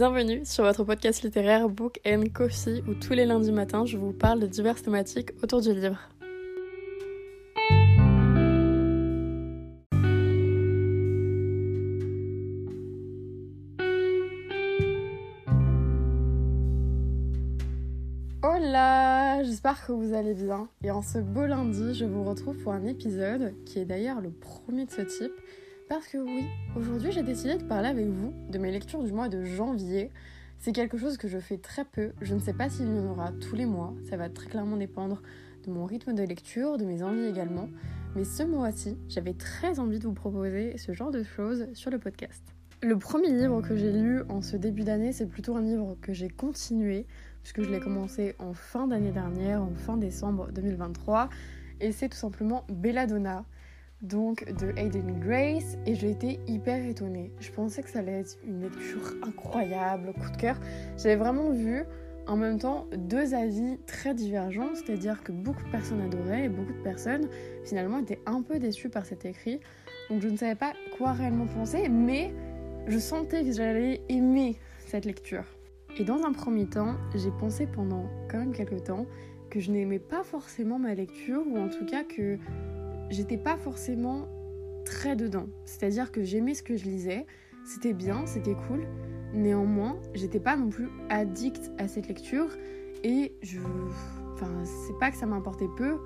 Bienvenue sur votre podcast littéraire Book and Coffee où tous les lundis matins je vous parle de diverses thématiques autour du livre. Hola, j'espère que vous allez bien. Et en ce beau lundi, je vous retrouve pour un épisode qui est d'ailleurs le premier de ce type parce que oui, aujourd'hui j'ai décidé de parler avec vous de mes lectures du mois de janvier. C'est quelque chose que je fais très peu, je ne sais pas s'il y en aura tous les mois, ça va très clairement dépendre de mon rythme de lecture, de mes envies également. Mais ce mois-ci, j'avais très envie de vous proposer ce genre de choses sur le podcast. Le premier livre que j'ai lu en ce début d'année, c'est plutôt un livre que j'ai continué, puisque je l'ai commencé en fin d'année dernière, en fin décembre 2023, et c'est tout simplement Belladonna donc de Hayden Grace et j'ai été hyper étonnée. Je pensais que ça allait être une lecture incroyable, coup de cœur. J'avais vraiment vu en même temps deux avis très divergents, c'est-à-dire que beaucoup de personnes adoraient et beaucoup de personnes finalement étaient un peu déçues par cet écrit. Donc je ne savais pas quoi réellement penser, mais je sentais que j'allais aimer cette lecture. Et dans un premier temps, j'ai pensé pendant quand même quelques temps que je n'aimais pas forcément ma lecture, ou en tout cas que j'étais pas forcément très dedans. C'est-à-dire que j'aimais ce que je lisais, c'était bien, c'était cool. Néanmoins, j'étais pas non plus addict à cette lecture et je. Enfin, c'est pas que ça m'importait peu,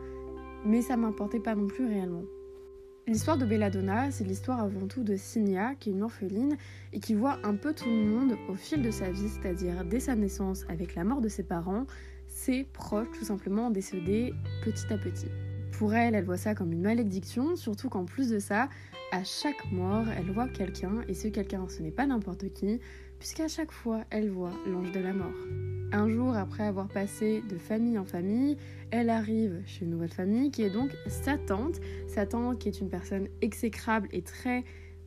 mais ça m'importait pas non plus réellement. L'histoire de Belladonna, c'est l'histoire avant tout de Signia, qui est une orpheline et qui voit un peu tout le monde au fil de sa vie, c'est-à-dire dès sa naissance avec la mort de ses parents, ses proches tout simplement décédés petit à petit. Pour elle, elle voit ça comme une malédiction, surtout qu'en plus de ça, à chaque mort, elle voit quelqu'un, et ce quelqu'un, ce n'est pas n'importe qui, puisqu'à chaque fois, elle voit l'ange de la mort. Un jour, après avoir passé de famille en famille, elle arrive chez une nouvelle famille, qui est donc sa tante. Sa tante, qui est une personne exécrable et très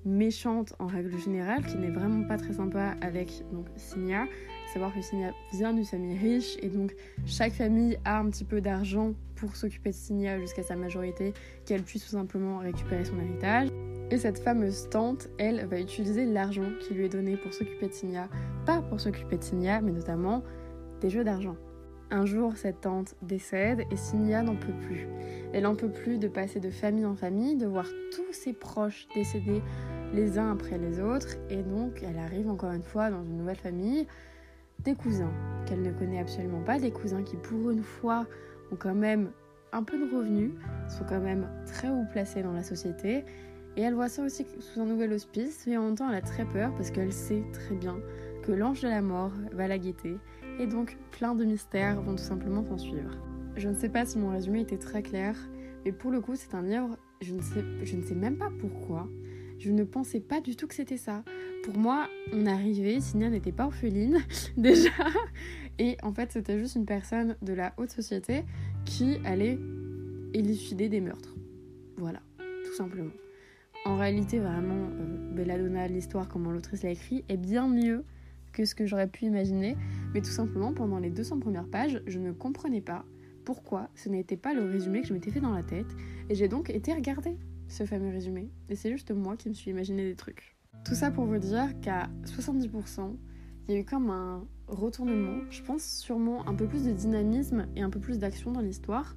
méchante en règle générale, qui n'est vraiment pas très sympa avec donc Signa. Savoir que Signa vient d'une famille riche et donc chaque famille a un petit peu d'argent pour s'occuper de Signa jusqu'à sa majorité, qu'elle puisse tout simplement récupérer son héritage. Et cette fameuse tante, elle, va utiliser l'argent qui lui est donné pour s'occuper de Signa, pas pour s'occuper de Signa, mais notamment des jeux d'argent. Un jour, cette tante décède et Signia n'en peut plus. Elle n'en peut plus de passer de famille en famille, de voir tous ses proches décéder les uns après les autres, et donc elle arrive encore une fois dans une nouvelle famille, des cousins qu'elle ne connaît absolument pas, des cousins qui pour une fois ont quand même un peu de revenus, sont quand même très haut placés dans la société. Et elle voit ça aussi sous un nouvel hospice, mais en même temps elle a très peur parce qu'elle sait très bien que l'ange de la mort va la guetter. Et donc plein de mystères vont tout simplement s'en suivre. Je ne sais pas si mon résumé était très clair, mais pour le coup c'est un livre, je ne, sais, je ne sais même pas pourquoi, je ne pensais pas du tout que c'était ça. Pour moi, on arrivait, Signa n'était pas orpheline déjà, et en fait, c'était juste une personne de la haute société qui allait élucider des meurtres. Voilà, tout simplement. En réalité, vraiment, euh, Belladonna, l'histoire, comment l'autrice l'a écrit, est bien mieux que ce que j'aurais pu imaginer. Mais tout simplement, pendant les 200 premières pages, je ne comprenais pas pourquoi ce n'était pas le résumé que je m'étais fait dans la tête. Et j'ai donc été regarder ce fameux résumé. Et c'est juste moi qui me suis imaginé des trucs. Tout ça pour vous dire qu'à 70%, il y a eu comme un retournement, je pense sûrement un peu plus de dynamisme et un peu plus d'action dans l'histoire,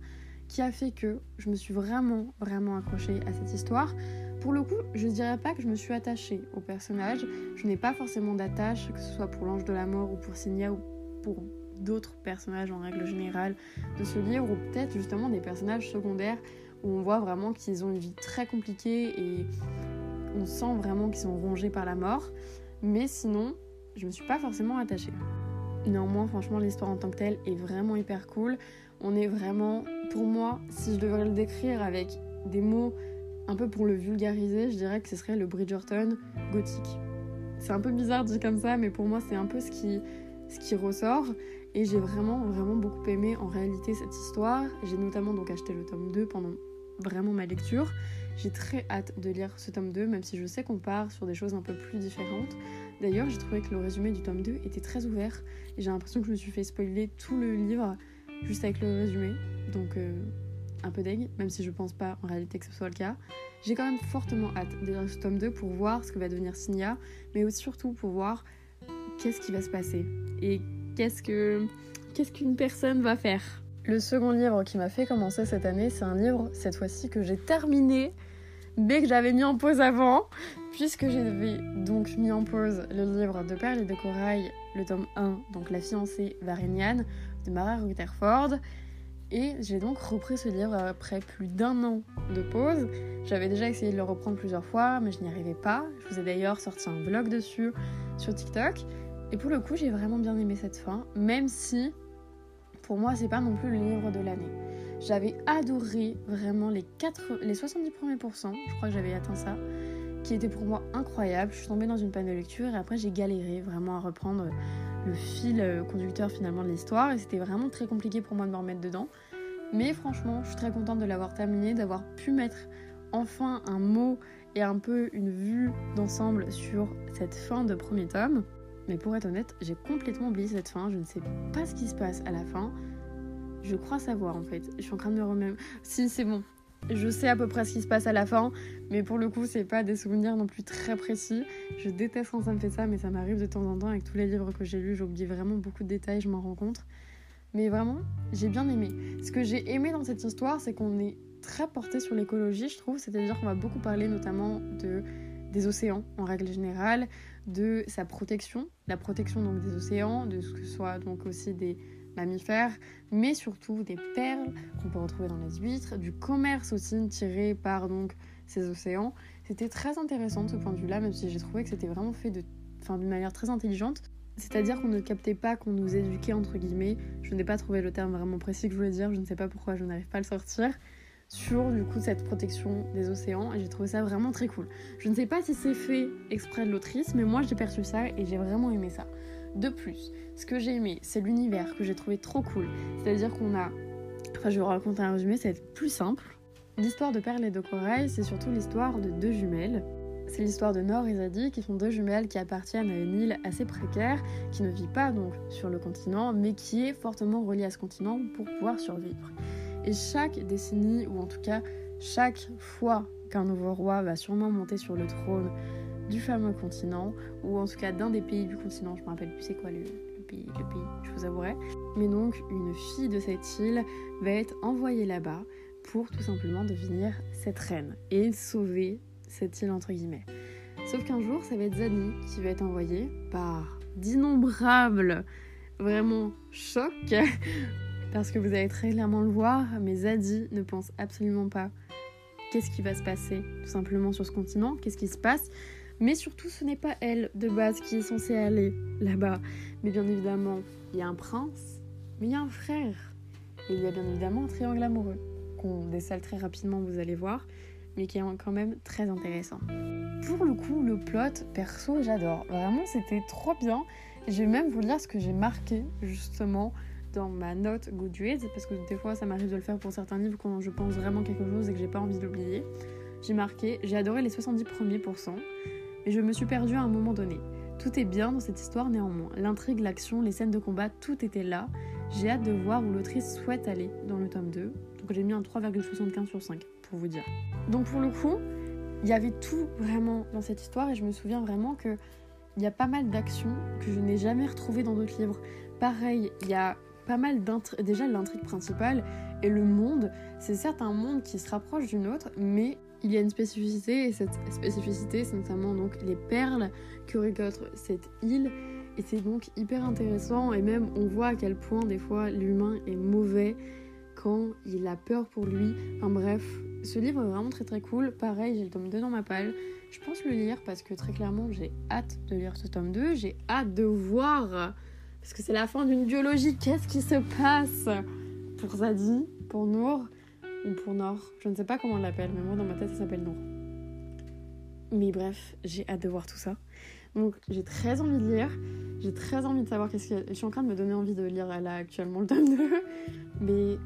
qui a fait que je me suis vraiment, vraiment accrochée à cette histoire. Pour le coup, je ne dirais pas que je me suis attachée au personnage. Je n'ai pas forcément d'attache, que ce soit pour l'ange de la mort ou pour Signia ou pour d'autres personnages en règle générale de ce livre, ou peut-être justement des personnages secondaires où on voit vraiment qu'ils ont une vie très compliquée et on sent vraiment qu'ils sont rongés par la mort. Mais sinon, je me suis pas forcément attachée. Néanmoins, franchement, l'histoire en tant que telle est vraiment hyper cool. On est vraiment, pour moi, si je devrais le décrire avec des mots un peu pour le vulgariser, je dirais que ce serait le Bridgerton gothique. C'est un peu bizarre dit comme ça, mais pour moi, c'est un peu ce qui, ce qui ressort. Et j'ai vraiment, vraiment beaucoup aimé en réalité cette histoire. J'ai notamment donc acheté le tome 2 pendant vraiment ma lecture. J'ai très hâte de lire ce tome 2, même si je sais qu'on part sur des choses un peu plus différentes. D'ailleurs, j'ai trouvé que le résumé du tome 2 était très ouvert et j'ai l'impression que je me suis fait spoiler tout le livre juste avec le résumé. Donc, euh, un peu deg, même si je pense pas en réalité que ce soit le cas. J'ai quand même fortement hâte de lire ce tome 2 pour voir ce que va devenir Signia, mais aussi surtout pour voir qu'est-ce qui va se passer et qu'est-ce que qu'est-ce qu'une personne va faire. Le second livre qui m'a fait commencer cette année, c'est un livre cette fois-ci que j'ai terminé mais que j'avais mis en pause avant, puisque j'avais donc mis en pause le livre de Perle et de Corail, le tome 1, donc La fiancée Varignan, de Mara Rutherford. Et j'ai donc repris ce livre après plus d'un an de pause. J'avais déjà essayé de le reprendre plusieurs fois, mais je n'y arrivais pas. Je vous ai d'ailleurs sorti un vlog dessus sur TikTok. Et pour le coup, j'ai vraiment bien aimé cette fin, même si pour moi, c'est pas non plus le livre de l'année. J'avais adoré vraiment les, 4, les 70 premiers pourcents, je crois que j'avais atteint ça, qui étaient pour moi incroyables. Je suis tombée dans une panne de lecture et après j'ai galéré vraiment à reprendre le fil euh, conducteur finalement de l'histoire et c'était vraiment très compliqué pour moi de me remettre dedans. Mais franchement, je suis très contente de l'avoir terminé, d'avoir pu mettre enfin un mot et un peu une vue d'ensemble sur cette fin de premier tome. Mais pour être honnête, j'ai complètement oublié cette fin, je ne sais pas ce qui se passe à la fin. Je crois savoir en fait. Je suis en train de me remettre. Si, c'est bon. Je sais à peu près ce qui se passe à la fin, mais pour le coup, c'est pas des souvenirs non plus très précis. Je déteste quand ça me fait ça, mais ça m'arrive de temps en temps avec tous les livres que j'ai lus. J'oublie vraiment beaucoup de détails, je m'en rends compte. Mais vraiment, j'ai bien aimé. Ce que j'ai aimé dans cette histoire, c'est qu'on est très porté sur l'écologie, je trouve. C'est-à-dire qu'on va beaucoup parler notamment de des océans en règle générale, de sa protection, la protection donc des océans, de ce que soit donc aussi des mammifères, mais surtout des perles qu'on peut retrouver dans les huîtres, du commerce aussi tiré par donc ces océans. C'était très intéressant de ce point de vue-là, même si j'ai trouvé que c'était vraiment fait de, d'une manière très intelligente. C'est-à-dire qu'on ne captait pas qu'on nous éduquait entre guillemets. Je n'ai pas trouvé le terme vraiment précis que je voulais dire, je ne sais pas pourquoi je n'arrive pas à le sortir sur du coup cette protection des océans et j'ai trouvé ça vraiment très cool. Je ne sais pas si c'est fait exprès de l'autrice, mais moi j'ai perçu ça et j'ai vraiment aimé ça. De plus, ce que j'ai aimé, c'est l'univers que j'ai trouvé trop cool. C'est-à-dire qu'on a. Enfin, je vais vous raconter un résumé, ça va être plus simple. L'histoire de Perle et de Corail, c'est surtout l'histoire de deux jumelles. C'est l'histoire de Nord et Zadie, qui sont deux jumelles qui appartiennent à une île assez précaire, qui ne vit pas donc sur le continent, mais qui est fortement reliée à ce continent pour pouvoir survivre. Et chaque décennie, ou en tout cas chaque fois qu'un nouveau roi va sûrement monter sur le trône du fameux continent, ou en tout cas d'un des pays du continent, je me rappelle plus c'est quoi le, pays, le pays, je vous avouerai. Mais donc une fille de cette île va être envoyée là-bas pour tout simplement devenir cette reine et sauver cette île entre guillemets. Sauf qu'un jour, ça va être Zani qui va être envoyée par d'innombrables vraiment chocs parce que vous allez très clairement le voir, mais Zadie ne pense absolument pas qu'est-ce qui va se passer tout simplement sur ce continent, qu'est-ce qui se passe. Mais surtout, ce n'est pas elle de base qui est censée aller là-bas. Mais bien évidemment, il y a un prince, mais il y a un frère. Et il y a bien évidemment un triangle amoureux, qu'on décèle très rapidement, vous allez voir, mais qui est quand même très intéressant. Pour le coup, le plot, perso, j'adore. Vraiment, c'était trop bien. Je vais même vous lire ce que j'ai marqué, justement, dans ma note Goodreads, parce que des fois ça m'arrive de le faire pour certains livres quand je pense vraiment quelque chose et que j'ai pas envie de l'oublier. J'ai marqué J'ai adoré les 70 premiers pourcents, mais je me suis perdue à un moment donné. Tout est bien dans cette histoire néanmoins. L'intrigue, l'action, les scènes de combat, tout était là. J'ai hâte de voir où l'autrice souhaite aller dans le tome 2. Donc j'ai mis un 3,75 sur 5 pour vous dire. Donc pour le coup, il y avait tout vraiment dans cette histoire et je me souviens vraiment que il y a pas mal d'actions que je n'ai jamais retrouvées dans d'autres livres. Pareil, il y a pas mal d'intrigues. Déjà, l'intrigue principale et le monde, c'est certes un monde qui se rapproche d'une autre, mais il y a une spécificité, et cette spécificité, c'est notamment donc les perles que récolte cette île. Et c'est donc hyper intéressant, et même on voit à quel point des fois l'humain est mauvais quand il a peur pour lui. Enfin bref, ce livre est vraiment très très cool. Pareil, j'ai le tome 2 dans ma palle. Je pense le lire parce que très clairement j'ai hâte de lire ce tome 2. J'ai hâte de voir parce que c'est la fin d'une biologie. Qu'est-ce qui se passe pour Zadie, pour Nour ou pour Nord Je ne sais pas comment on l'appelle, mais moi dans ma tête ça s'appelle Nour. Mais bref, j'ai hâte de voir tout ça. Donc j'ai très envie de lire. J'ai très envie de savoir qu'est-ce a. Je suis en train de me donner envie de lire là actuellement le tome 2. Mais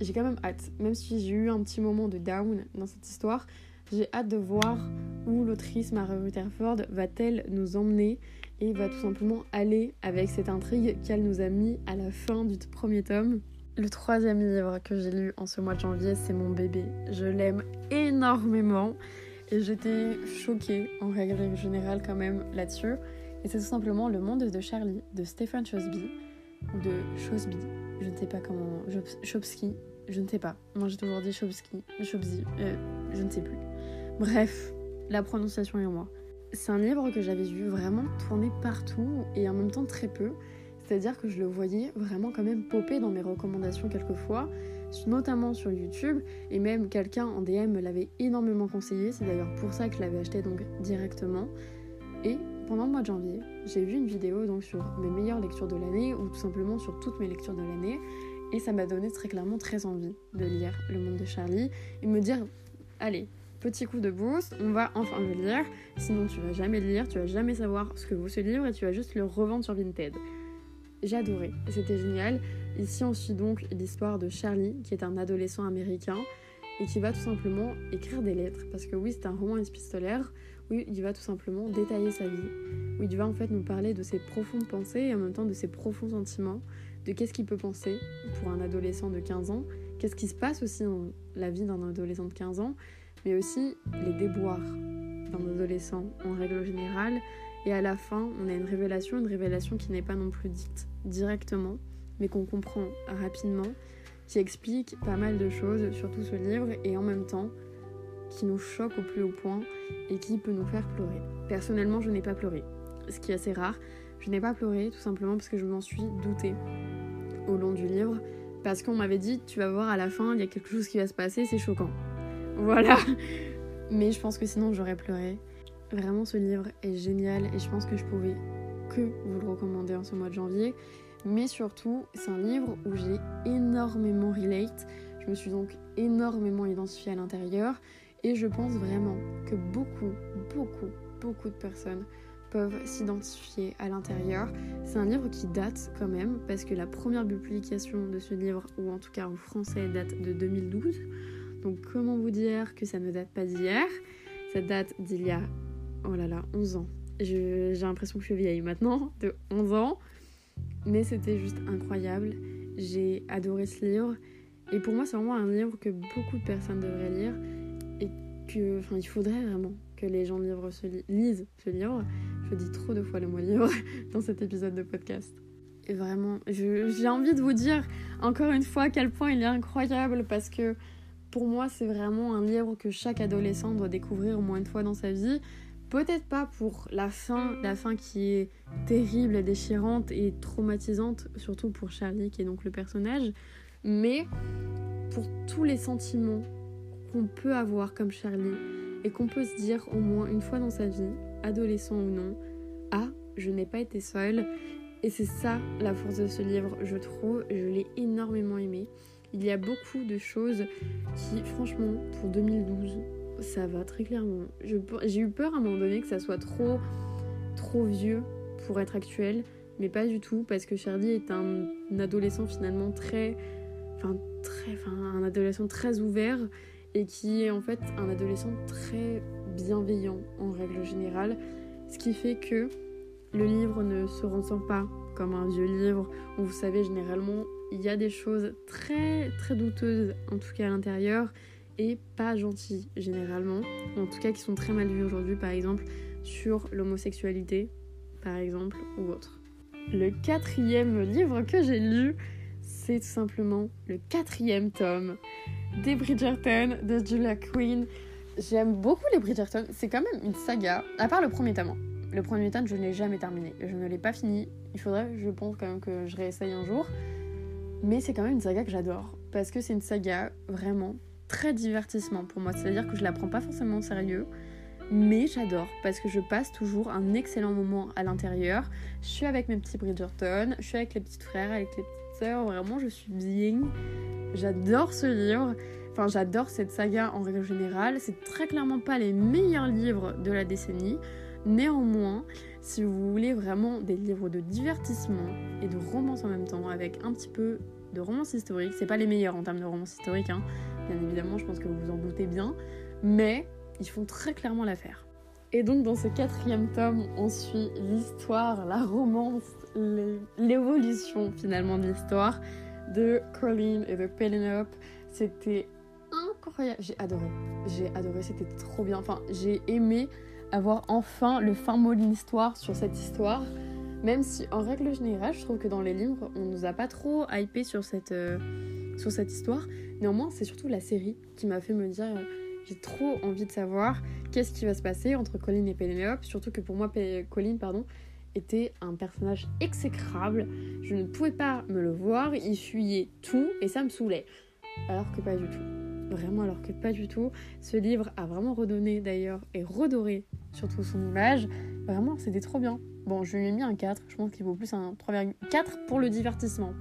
j'ai quand même hâte. Même si j'ai eu un petit moment de down dans cette histoire, j'ai hâte de voir où l'autrice Mary Rutherford va-t-elle nous emmener et va tout simplement aller avec cette intrigue qu'elle nous a mis à la fin du premier tome. Le troisième livre que j'ai lu en ce mois de janvier, c'est Mon bébé. Je l'aime énormément et j'étais choquée en règle générale quand même là-dessus. Et c'est tout simplement Le Monde de Charlie de Stephen Chosby, ou de Chosby, je ne sais pas comment, Chomsky, je ne sais pas. Moi j'ai toujours dit Chomsky, Chomsky, euh, je ne sais plus. Bref, la prononciation est en moi. C'est un livre que j'avais vu vraiment tourner partout et en même temps très peu. C'est-à-dire que je le voyais vraiment quand même popper dans mes recommandations quelquefois, notamment sur YouTube, et même quelqu'un en DM me l'avait énormément conseillé, c'est d'ailleurs pour ça que je l'avais acheté donc directement. Et pendant le mois de janvier, j'ai vu une vidéo donc sur mes meilleures lectures de l'année, ou tout simplement sur toutes mes lectures de l'année, et ça m'a donné très clairement très envie de lire Le Monde de Charlie, et me dire, allez, petit coup de boost, on va enfin le lire, sinon tu vas jamais le lire, tu vas jamais savoir ce que vaut ce livre, et tu vas juste le revendre sur Vinted. J'ai adoré, c'était génial. Ici, on suit donc l'histoire de Charlie, qui est un adolescent américain et qui va tout simplement écrire des lettres. Parce que oui, c'est un roman épistolaire où il va tout simplement détailler sa vie, où il va en fait nous parler de ses profondes pensées et en même temps de ses profonds sentiments, de qu'est-ce qu'il peut penser pour un adolescent de 15 ans, qu'est-ce qui se passe aussi dans la vie d'un adolescent de 15 ans, mais aussi les déboires d'un adolescent en règle générale et à la fin, on a une révélation, une révélation qui n'est pas non plus dite directement, mais qu'on comprend rapidement, qui explique pas mal de choses sur tout ce livre et en même temps qui nous choque au plus haut point et qui peut nous faire pleurer. Personnellement, je n'ai pas pleuré, ce qui est assez rare. Je n'ai pas pleuré tout simplement parce que je m'en suis doutée au long du livre, parce qu'on m'avait dit tu vas voir à la fin, il y a quelque chose qui va se passer, c'est choquant. Voilà. Mais je pense que sinon j'aurais pleuré. Vraiment, ce livre est génial et je pense que je pouvais que vous le recommander en ce mois de janvier. Mais surtout, c'est un livre où j'ai énormément relate. Je me suis donc énormément identifiée à l'intérieur et je pense vraiment que beaucoup, beaucoup, beaucoup de personnes peuvent s'identifier à l'intérieur. C'est un livre qui date quand même parce que la première publication de ce livre, ou en tout cas en français, date de 2012. Donc comment vous dire que ça ne date pas d'hier? Ça date d'il y a oh là là, 11 ans. J'ai l'impression que je suis vieille maintenant, de 11 ans. Mais c'était juste incroyable. J'ai adoré ce livre. Et pour moi, c'est vraiment un livre que beaucoup de personnes devraient lire. Et que, enfin, il faudrait vraiment que les gens lisent ce livre. Je dis trop de fois le mot livre dans cet épisode de podcast. Et vraiment, j'ai envie de vous dire encore une fois à quel point il est incroyable parce que pour moi, c'est vraiment un livre que chaque adolescent doit découvrir au moins une fois dans sa vie. Peut-être pas pour la fin, la fin qui est terrible déchirante et traumatisante, surtout pour Charlie qui est donc le personnage, mais pour tous les sentiments qu'on peut avoir comme Charlie et qu'on peut se dire au moins une fois dans sa vie, adolescent ou non, ah, je n'ai pas été seule. Et c'est ça la force de ce livre, je trouve, je l'ai énormément aimé. Il y a beaucoup de choses qui, franchement, pour 2012, ça va très clairement. J'ai eu peur à un moment donné que ça soit trop, trop vieux pour être actuel, mais pas du tout parce que Charlie est un, adolescent finalement très, enfin très, enfin un adolescent très ouvert et qui est en fait un adolescent très bienveillant en règle générale, ce qui fait que le livre ne se ressent pas comme un vieux livre où vous savez généralement il y a des choses très très douteuses en tout cas à l'intérieur et pas gentils généralement, en tout cas qui sont très mal vus aujourd'hui par exemple sur l'homosexualité par exemple ou autre. Le quatrième livre que j'ai lu, c'est tout simplement le quatrième tome des Bridgerton de Julia Quinn. J'aime beaucoup les Bridgerton, c'est quand même une saga, à part le premier tome. Le premier tome, je ne l'ai jamais terminé, je ne l'ai pas fini. Il faudrait, je pense quand même que je réessaye un jour. Mais c'est quand même une saga que j'adore, parce que c'est une saga vraiment très divertissement pour moi. C'est-à-dire que je la prends pas forcément au sérieux, mais j'adore parce que je passe toujours un excellent moment à l'intérieur. Je suis avec mes petits Bridgerton, je suis avec les petites frères, avec les petites sœurs, vraiment je suis bien. J'adore ce livre. Enfin, j'adore cette saga en règle générale. C'est très clairement pas les meilleurs livres de la décennie. Néanmoins, si vous voulez vraiment des livres de divertissement et de romance en même temps, avec un petit peu de romance historique, c'est pas les meilleurs en termes de romance historique, hein, bien évidemment, je pense que vous vous en doutez bien, mais ils font très clairement l'affaire. Et donc dans ce quatrième tome, on suit l'histoire, la romance, l'évolution finalement de l'histoire de Colleen et de Penelope. C'était incroyable, j'ai adoré, j'ai adoré, c'était trop bien. Enfin, j'ai aimé avoir enfin le fin mot de l'histoire sur cette histoire. Même si, en règle générale, je trouve que dans les livres, on nous a pas trop hypé sur cette, euh, sur cette histoire. Néanmoins, c'est surtout la série qui m'a fait me dire euh, j'ai trop envie de savoir qu'est-ce qui va se passer entre Colin et Penelope. Surtout que pour moi, Colin, pardon, était un personnage exécrable. Je ne pouvais pas me le voir, il fuyait tout et ça me saoulait. Alors que pas du tout. Vraiment, alors que pas du tout. Ce livre a vraiment redonné d'ailleurs et redoré surtout son image. Vraiment, c'était trop bien. Bon, je lui ai mis un 4. Je pense qu'il vaut plus un 3,4 pour le divertissement.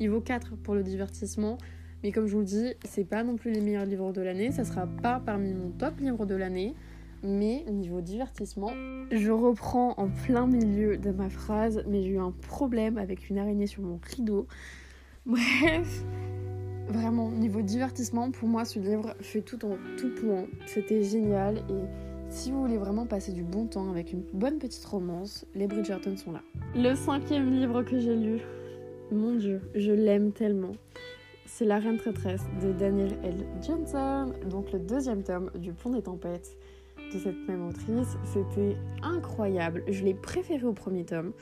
Il vaut 4 pour le divertissement. Mais comme je vous le dis, c'est pas non plus les meilleurs livres de l'année. Ça sera pas parmi mon top livre de l'année. Mais niveau divertissement, je reprends en plein milieu de ma phrase, mais j'ai eu un problème avec une araignée sur mon rideau. Bref, vraiment, niveau divertissement, pour moi, ce livre fait tout en tout point. C'était génial et si vous voulez vraiment passer du bon temps avec une bonne petite romance, les Bridgerton sont là. Le cinquième livre que j'ai lu, mon dieu, je l'aime tellement. C'est La Reine Traîtresse de Daniel L. Johnson, donc le deuxième tome du Pont des Tempêtes de cette même autrice. C'était incroyable. Je l'ai préféré au premier tome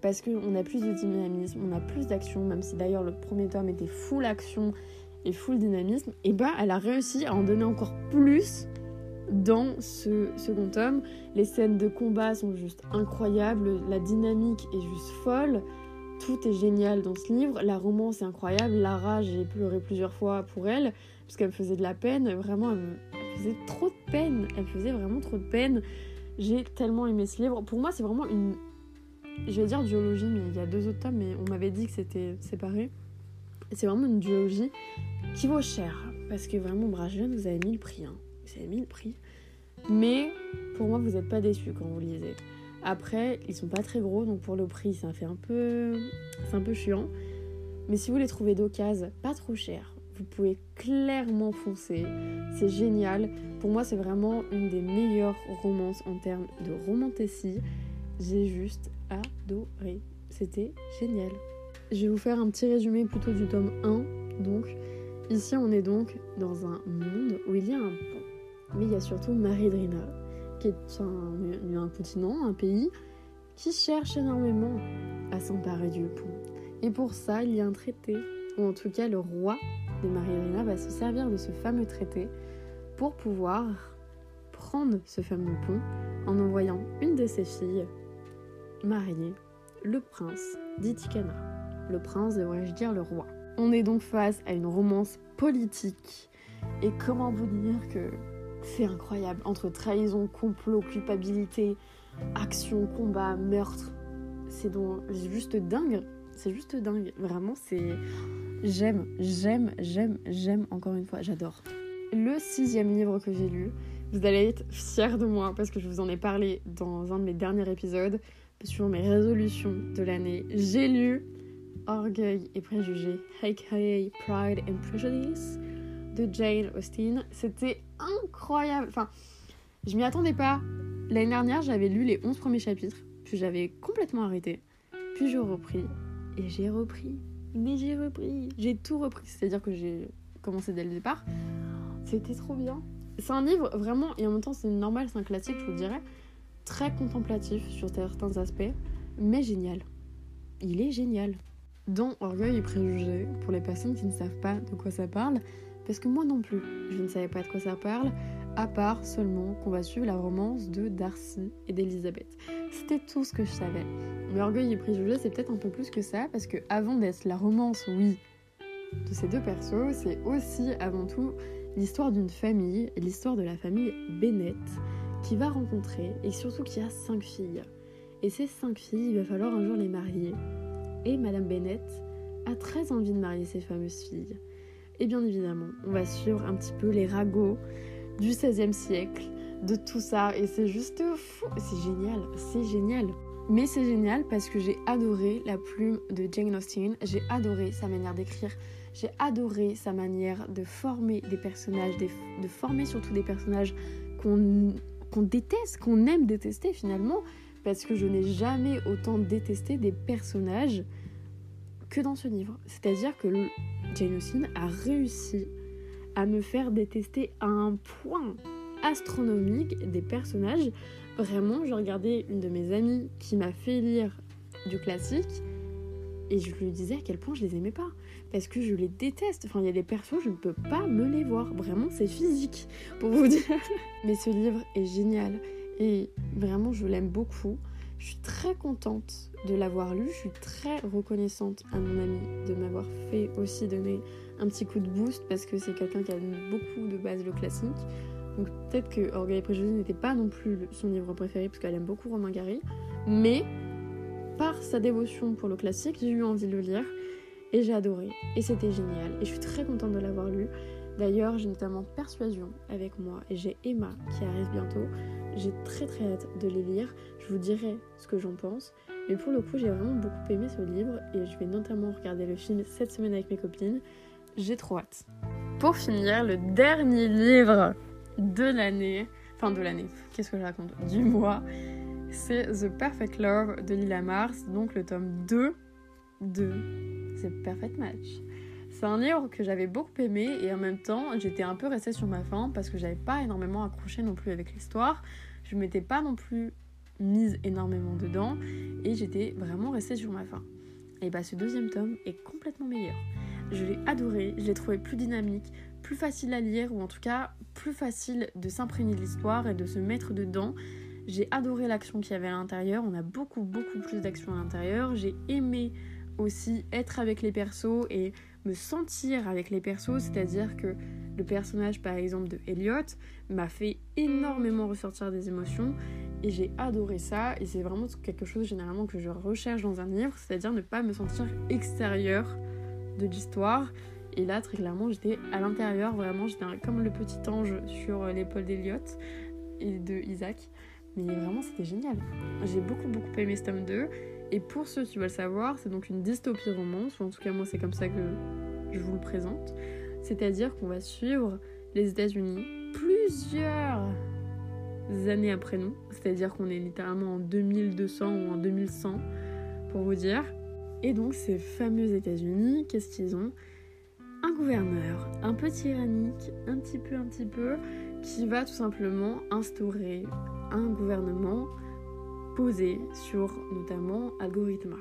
parce qu'on a plus de dynamisme, on a plus d'action, même si d'ailleurs le premier tome était full action et full dynamisme. Et bah, elle a réussi à en donner encore plus dans ce second tome. Les scènes de combat sont juste incroyables, la dynamique est juste folle. Tout est génial dans ce livre, la romance est incroyable, Lara, j'ai pleuré plusieurs fois pour elle, parce qu'elle me faisait de la peine, vraiment, elle faisait trop de peine. Elle faisait vraiment trop de peine. J'ai tellement aimé ce livre. Pour moi, c'est vraiment une. Je vais dire duologie, mais il y a deux autres tomes, mais on m'avait dit que c'était séparé. C'est vraiment une duologie qui vaut cher. Parce que vraiment, Brajlon, vous avez mis le prix. Hein. Mis le prix. Mais pour moi, vous n'êtes pas déçus quand vous lisez. Après, ils sont pas très gros, donc pour le prix, ça fait un peu. C'est un peu chiant. Mais si vous les trouvez d'occasion, pas trop cher, vous pouvez clairement foncer. C'est génial. Pour moi, c'est vraiment une des meilleures romances en termes de romantécie. J'ai juste adoré. C'était génial. Je vais vous faire un petit résumé plutôt du tome 1. Donc, ici, on est donc dans un monde où il y a un pont. Mais il y a surtout Marie-Drina, qui est un, un continent, un pays, qui cherche énormément à s'emparer du pont. Et pour ça, il y a un traité, ou en tout cas le roi Marie-Elena va se servir de ce fameux traité pour pouvoir prendre ce fameux pont en envoyant une de ses filles marier le prince d'Itikana. Le prince, devrais-je dire le roi. On est donc face à une romance politique. Et comment vous dire que c'est incroyable entre trahison, complot, culpabilité, action, combat, meurtre. C'est donc juste dingue. C'est juste dingue. Vraiment, c'est J'aime, j'aime, j'aime, j'aime encore une fois, j'adore. Le sixième livre que j'ai lu, vous allez être fiers de moi parce que je vous en ai parlé dans un de mes derniers épisodes sur mes résolutions de l'année. J'ai lu Orgueil et préjugés, Hey Pride and Prejudice de Jane Austen. C'était incroyable. Enfin, je m'y attendais pas. L'année dernière, j'avais lu les 11 premiers chapitres, puis j'avais complètement arrêté. Puis j'ai repris et j'ai repris mais j'ai repris, j'ai tout repris, c'est-à-dire que j'ai commencé dès le départ. C'était trop bien. C'est un livre vraiment, et en même temps c'est normal, c'est un classique, je vous dirais, très contemplatif sur certains aspects, mais génial. Il est génial. Dans Orgueil et Préjugés, pour les personnes qui ne savent pas de quoi ça parle, parce que moi non plus, je ne savais pas de quoi ça parle, à part seulement qu'on va suivre la romance de Darcy et d'Elisabeth. C'était tout ce que je savais. Mais Orgueil et Préjugés, c'est peut-être un peu plus que ça, parce que avant d'être la romance, oui, de ces deux persos, c'est aussi avant tout l'histoire d'une famille, l'histoire de la famille Bennett, qui va rencontrer, et surtout qui a cinq filles. Et ces cinq filles, il va falloir un jour les marier. Et Madame Bennett a très envie de marier ces fameuses filles. Et bien évidemment, on va suivre un petit peu les ragots du XVIe siècle, de tout ça. Et c'est juste fou. C'est génial, c'est génial. Mais c'est génial parce que j'ai adoré la plume de Jane Austen, j'ai adoré sa manière d'écrire, j'ai adoré sa manière de former des personnages, de former surtout des personnages qu'on déteste, qu'on aime détester finalement, parce que je n'ai jamais autant détesté des personnages que dans ce livre. C'est-à-dire que Jane Austen a réussi à me faire détester à un point, astronomique des personnages. Vraiment, je regardais une de mes amies qui m'a fait lire du classique et je lui disais à quel point je les aimais pas. Parce que je les déteste. Enfin, il y a des persos, je ne peux pas me les voir. Vraiment, c'est physique, pour vous dire. Mais ce livre est génial. Et vraiment, je l'aime beaucoup. Je suis très contente de l'avoir lu. Je suis très reconnaissante à mon ami de m'avoir fait aussi donner un petit coup de boost parce que c'est quelqu'un qui a beaucoup de base le classique. Donc peut-être que Orgueil et Préjugés n'était pas non plus son livre préféré parce qu'elle aime beaucoup Romain Gary. Mais par sa dévotion pour le classique, j'ai eu envie de le lire et j'ai adoré. Et c'était génial. Et je suis très contente de l'avoir lu. D'ailleurs, j'ai notamment Persuasion avec moi et j'ai Emma qui arrive bientôt. J'ai très très hâte de les lire. Je vous dirai ce que j'en pense. Mais pour le coup, j'ai vraiment beaucoup aimé ce livre et je vais notamment regarder le film cette semaine avec mes copines. J'ai trop hâte. Pour finir, le dernier livre de l'année, enfin de l'année, qu'est-ce que je raconte? Du mois, c'est The Perfect Love de Lila Mars, donc le tome 2 de The Perfect Match. C'est un livre que j'avais beaucoup aimé et en même temps j'étais un peu restée sur ma faim parce que j'avais pas énormément accroché non plus avec l'histoire. Je m'étais pas non plus mise énormément dedans et j'étais vraiment restée sur ma faim. Et bah ce deuxième tome est complètement meilleur. Je l'ai adoré, je l'ai trouvé plus dynamique, plus facile à lire ou en tout cas plus facile de s'imprégner de l'histoire et de se mettre dedans. J'ai adoré l'action qu'il y avait à l'intérieur, on a beaucoup beaucoup plus d'action à l'intérieur. J'ai aimé aussi être avec les persos et me sentir avec les persos, c'est-à-dire que le personnage par exemple de Elliot m'a fait énormément ressortir des émotions et j'ai adoré ça et c'est vraiment quelque chose généralement que je recherche dans un livre, c'est-à-dire ne pas me sentir extérieur de l'histoire. Et là, très clairement, j'étais à l'intérieur, vraiment, j'étais comme le petit ange sur l'épaule d'Eliot et de Isaac. Mais vraiment, c'était génial. J'ai beaucoup, beaucoup aimé ce tome 2. Et pour ceux qui veulent savoir, c'est donc une dystopie romance, ou en tout cas, moi, c'est comme ça que je vous le présente. C'est-à-dire qu'on va suivre les États-Unis plusieurs années après nous. C'est-à-dire qu'on est littéralement en 2200 ou en 2100, pour vous dire. Et donc, ces fameux États-Unis, qu'est-ce qu'ils ont? Un gouverneur un peu tyrannique, un petit peu, un petit peu, qui va tout simplement instaurer un gouvernement posé sur notamment Algorithma.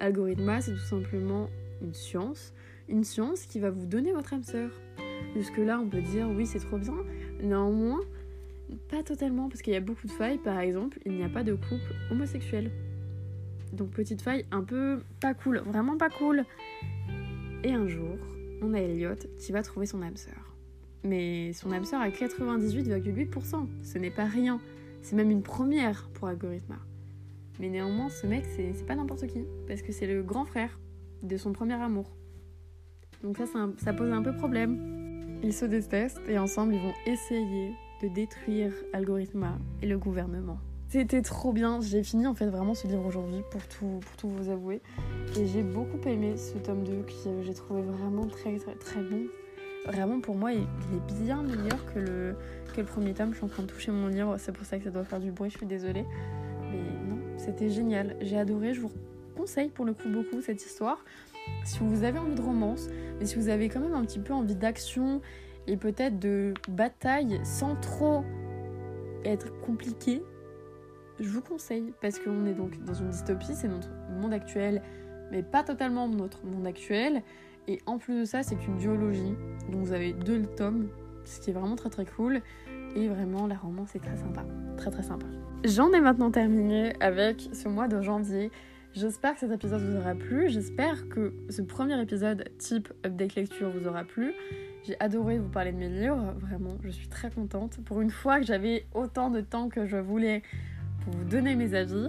Algorithma, c'est tout simplement une science, une science qui va vous donner votre âme sœur. Jusque-là, on peut dire oui, c'est trop bien. Néanmoins, pas totalement, parce qu'il y a beaucoup de failles. Par exemple, il n'y a pas de couple homosexuel. Donc, petite faille un peu pas cool, vraiment pas cool. Et un jour, on a Elliot qui va trouver son âme sœur. Mais son âme sœur a 98,8%. Ce n'est pas rien. C'est même une première pour Algorithma. Mais néanmoins, ce mec, c'est pas n'importe qui. Parce que c'est le grand frère de son premier amour. Donc ça, ça pose un peu problème. Ils se détestent et ensemble, ils vont essayer de détruire Algorithma et le gouvernement. C'était trop bien, j'ai fini en fait vraiment ce livre aujourd'hui pour tout, pour tout vous avouer. Et j'ai beaucoup aimé ce tome 2 que j'ai trouvé vraiment très très très bon. Vraiment pour moi il, est bien meilleur que le, que le premier tome. Je suis en train de toucher mon livre, c'est pour ça que ça doit faire du bruit, je suis désolée. Mais non, c'était génial, j'ai adoré, je vous conseille pour le coup beaucoup cette histoire. Si vous avez envie de romance, mais si vous avez quand même un petit peu envie d'action et peut-être de bataille sans trop être compliqué, je vous conseille parce qu'on est donc dans une dystopie, c'est notre monde actuel, mais pas totalement notre monde actuel. Et en plus de ça, c'est une duologie. Donc vous avez deux tomes, ce qui est vraiment très très cool. Et vraiment, la romance est très sympa. Très très sympa. J'en ai maintenant terminé avec ce mois de janvier. J'espère que cet épisode vous aura plu. J'espère que ce premier épisode type update lecture vous aura plu. J'ai adoré vous parler de mes livres. Vraiment, je suis très contente. Pour une fois que j'avais autant de temps que je voulais pour vous donner mes avis.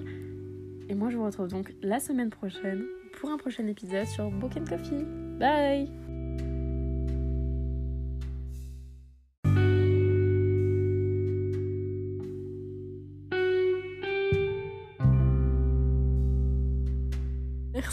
Et moi, je vous retrouve donc la semaine prochaine pour un prochain épisode sur Book and Coffee. Bye